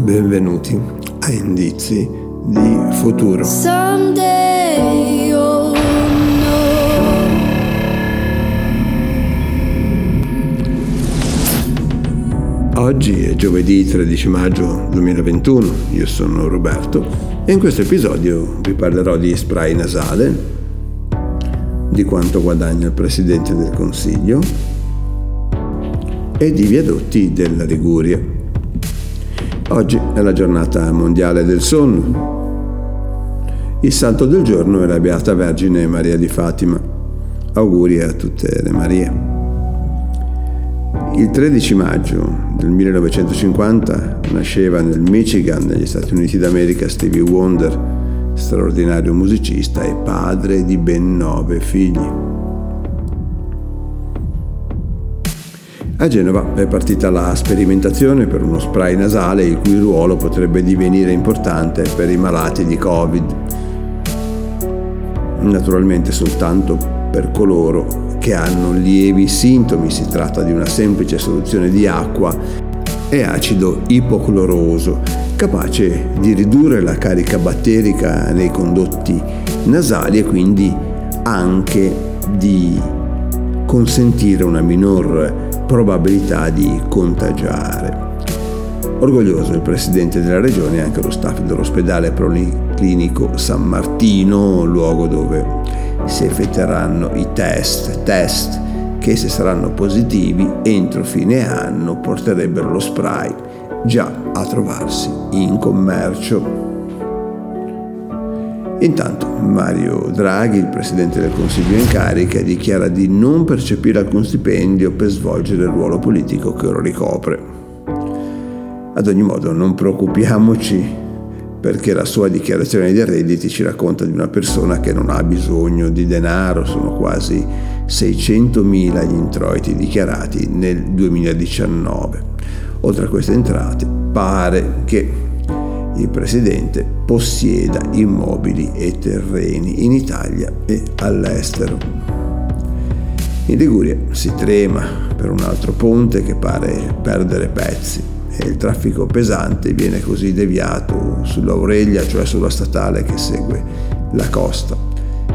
Benvenuti a Indizi di Futuro. Oggi è giovedì 13 maggio 2021, io sono Roberto e in questo episodio vi parlerò di spray nasale, di quanto guadagna il Presidente del Consiglio e di viadotti della Liguria. Oggi è la giornata mondiale del sonno. Il santo del giorno è la Beata Vergine Maria di Fatima. Auguri a tutte le Marie. Il 13 maggio del 1950 nasceva nel Michigan, negli Stati Uniti d'America, Stevie Wonder, straordinario musicista e padre di ben nove figli. A Genova è partita la sperimentazione per uno spray nasale il cui ruolo potrebbe divenire importante per i malati di Covid. Naturalmente soltanto per coloro che hanno lievi sintomi, si tratta di una semplice soluzione di acqua e acido ipocloroso, capace di ridurre la carica batterica nei condotti nasali e quindi anche di consentire una minor probabilità di contagiare. Orgoglioso il presidente della regione e anche lo staff dell'ospedale policlinico San Martino, luogo dove si effettueranno i test, test che se saranno positivi entro fine anno porterebbero lo spray già a trovarsi in commercio. Intanto Mario Draghi, il Presidente del Consiglio in carica, dichiara di non percepire alcun stipendio per svolgere il ruolo politico che ora ricopre. Ad ogni modo non preoccupiamoci perché la sua dichiarazione dei redditi ci racconta di una persona che non ha bisogno di denaro, sono quasi 600.000 gli introiti dichiarati nel 2019. Oltre a queste entrate pare che il Presidente possieda immobili e terreni in Italia e all'estero. In Liguria si trema per un altro ponte che pare perdere pezzi e il traffico pesante viene così deviato sull'Aurelia, cioè sulla statale che segue la costa.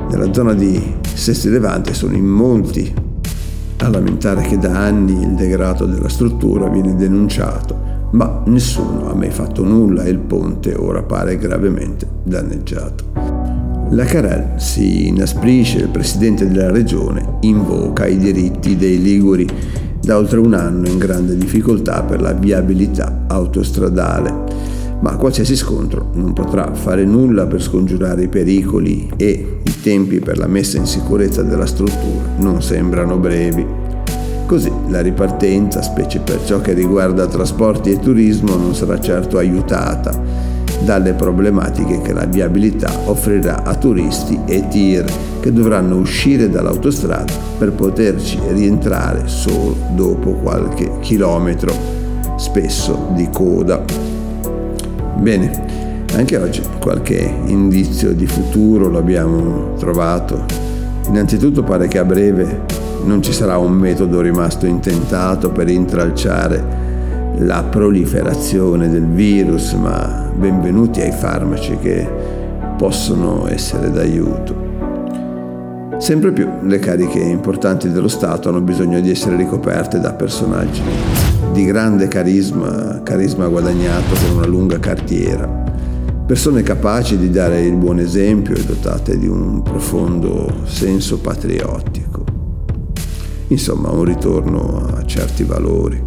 Nella zona di Sesti Levante sono in molti a lamentare che da anni il degrado della struttura viene denunciato, ma nessuno ha mai fatto nulla e il ponte ora pare gravemente danneggiato. La Carel si inasprisce, il presidente della regione invoca i diritti dei liguri da oltre un anno in grande difficoltà per la viabilità autostradale. Ma qualsiasi scontro non potrà fare nulla per scongiurare i pericoli e i tempi per la messa in sicurezza della struttura non sembrano brevi. Così la ripartenza, specie per ciò che riguarda trasporti e turismo, non sarà certo aiutata dalle problematiche che la viabilità offrirà a turisti e tir che dovranno uscire dall'autostrada per poterci rientrare solo dopo qualche chilometro, spesso di coda. Bene, anche oggi qualche indizio di futuro lo abbiamo trovato. Innanzitutto pare che a breve non ci sarà un metodo rimasto intentato per intralciare la proliferazione del virus, ma benvenuti ai farmaci che possono essere d'aiuto. Sempre più le cariche importanti dello Stato hanno bisogno di essere ricoperte da personaggi di grande carisma, carisma guadagnato con una lunga carriera, persone capaci di dare il buon esempio e dotate di un profondo senso patriottico. Insomma, un ritorno a certi valori.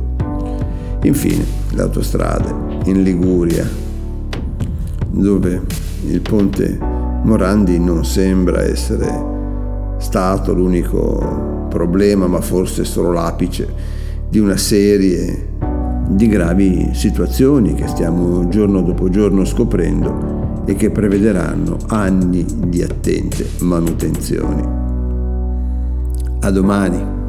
Infine, le autostrade in Liguria, dove il ponte Morandi non sembra essere stato l'unico problema, ma forse solo l'apice di una serie di gravi situazioni che stiamo giorno dopo giorno scoprendo e che prevederanno anni di attente manutenzioni. A domani.